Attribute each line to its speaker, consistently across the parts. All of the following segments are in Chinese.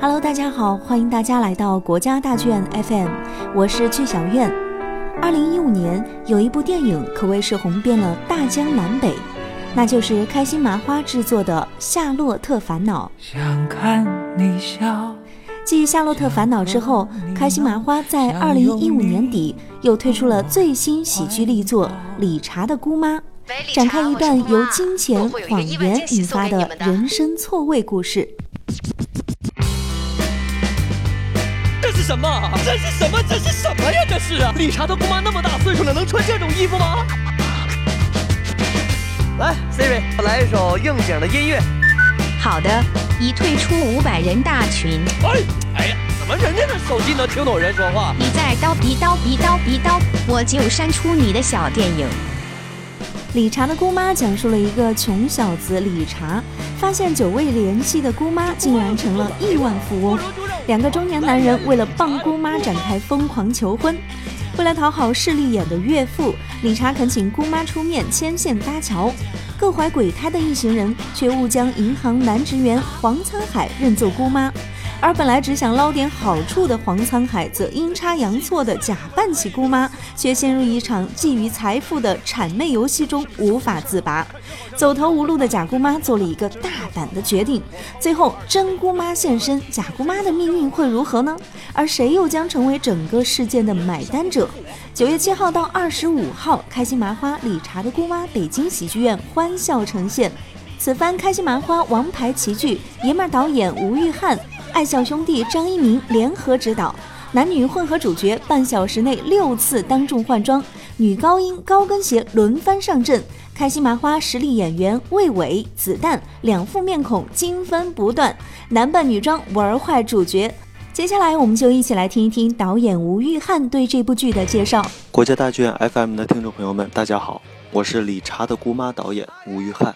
Speaker 1: Hello，大家好，欢迎大家来到国家大剧院 FM，我是剧小院。二零一五年有一部电影可谓是红遍了大江南北，那就是开心麻花制作的《夏洛特烦恼》。想看你笑。继《夏洛特烦恼》之后，开心麻花在二零一五年底又推出了最新喜剧力作《理查的姑妈》，展开一段由金钱、谎言引发的人生错位故事。
Speaker 2: 什么？这是什么？这是什么呀？这是啊！理查的姑妈那么大岁数了，能穿这种衣服吗？来，Siri，来一首应景的音乐。
Speaker 3: 好的，已退出五百人大群。
Speaker 2: 哎，哎呀，怎么人家的手机能听懂人说话？
Speaker 3: 你在叨逼叨逼叨逼叨，我就删除你的小电影。
Speaker 1: 理查的姑妈讲述了一个穷小子理查发现久未联系的姑妈竟然成了亿万富翁。两个中年男人为了傍姑妈展开疯狂求婚，为了讨好势利眼的岳父，理查恳请姑妈出面牵线搭桥。各怀鬼胎的一行人却误将银行男职员黄沧海认作姑妈。而本来只想捞点好处的黄沧海，则阴差阳错地假扮起姑妈，却陷入一场觊觎财富的谄媚游戏中无法自拔。走投无路的假姑妈做了一个大胆的决定，最后真姑妈现身，假姑妈的命运会如何呢？而谁又将成为整个事件的买单者？九月七号到二十五号，开心麻花《理查的姑妈》北京喜剧院欢笑呈现。此番开心麻花王牌奇剧，爷们儿导演吴玉翰。爱笑兄弟张一鸣联合执导，男女混合主角半小时内六次当众换装，女高音高跟鞋轮番上阵，开心麻花实力演员魏伟、子弹两副面孔精分不断，男扮女装玩坏主角。接下来我们就一起来听一听导演吴玉翰对这部剧的介绍。
Speaker 4: 国家大剧院 FM 的听众朋友们，大家好，我是理查的姑妈导演吴玉翰。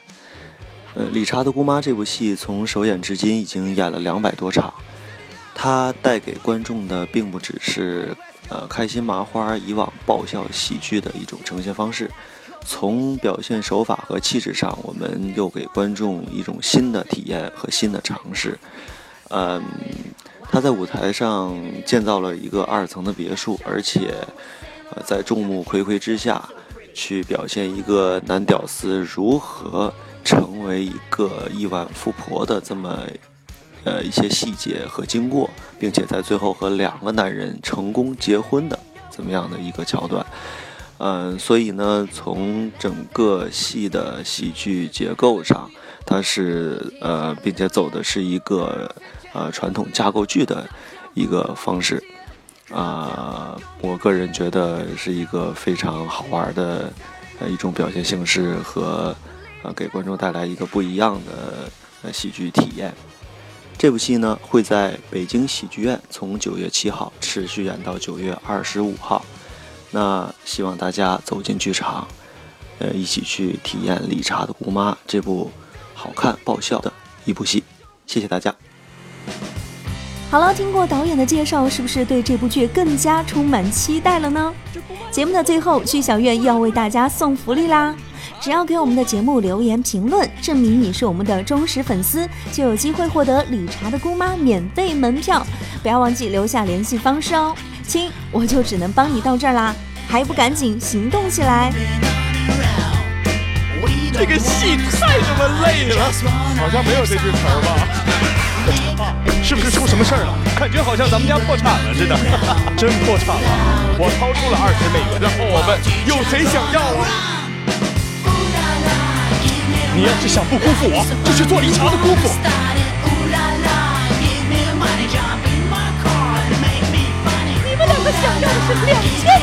Speaker 4: 呃，理查的姑妈这部戏从首演至今已经演了两百多场，它带给观众的并不只是呃开心麻花以往爆笑喜剧的一种呈现方式，从表现手法和气质上，我们又给观众一种新的体验和新的尝试。嗯，他在舞台上建造了一个二层的别墅，而且呃在众目睽睽之下去表现一个男屌丝如何。成为一个亿万富婆的这么，呃一些细节和经过，并且在最后和两个男人成功结婚的这么样的一个桥段，嗯，所以呢，从整个戏的喜剧结构上，它是呃，并且走的是一个呃传统架构剧的一个方式，啊，我个人觉得是一个非常好玩的呃一种表现形式和。啊，给观众带来一个不一样的呃喜剧体验。这部戏呢会在北京喜剧院从九月七号持续演到九月二十五号。那希望大家走进剧场，呃，一起去体验《理查的姑妈》这部好看爆笑的一部戏。谢谢大家。
Speaker 1: 好了，听过导演的介绍，是不是对这部剧更加充满期待了呢？节目的最后，剧小院要为大家送福利啦！只要给我们的节目留言评论，证明你是我们的忠实粉丝，就有机会获得理查的姑妈免费门票。不要忘记留下联系方式哦，亲，我就只能帮你到这儿啦，还不赶紧行动起来！
Speaker 2: 这个戏太他妈累了，
Speaker 5: 好像没有这句词儿吧？是不是出什么事儿了？
Speaker 2: 感觉好像咱们家破产了似的，
Speaker 5: 真破产了！我掏出了二十美元然后我问，有谁想要啊？你要是想不辜负我，就去做理查的姑父。
Speaker 6: 你们两个想要的是两千。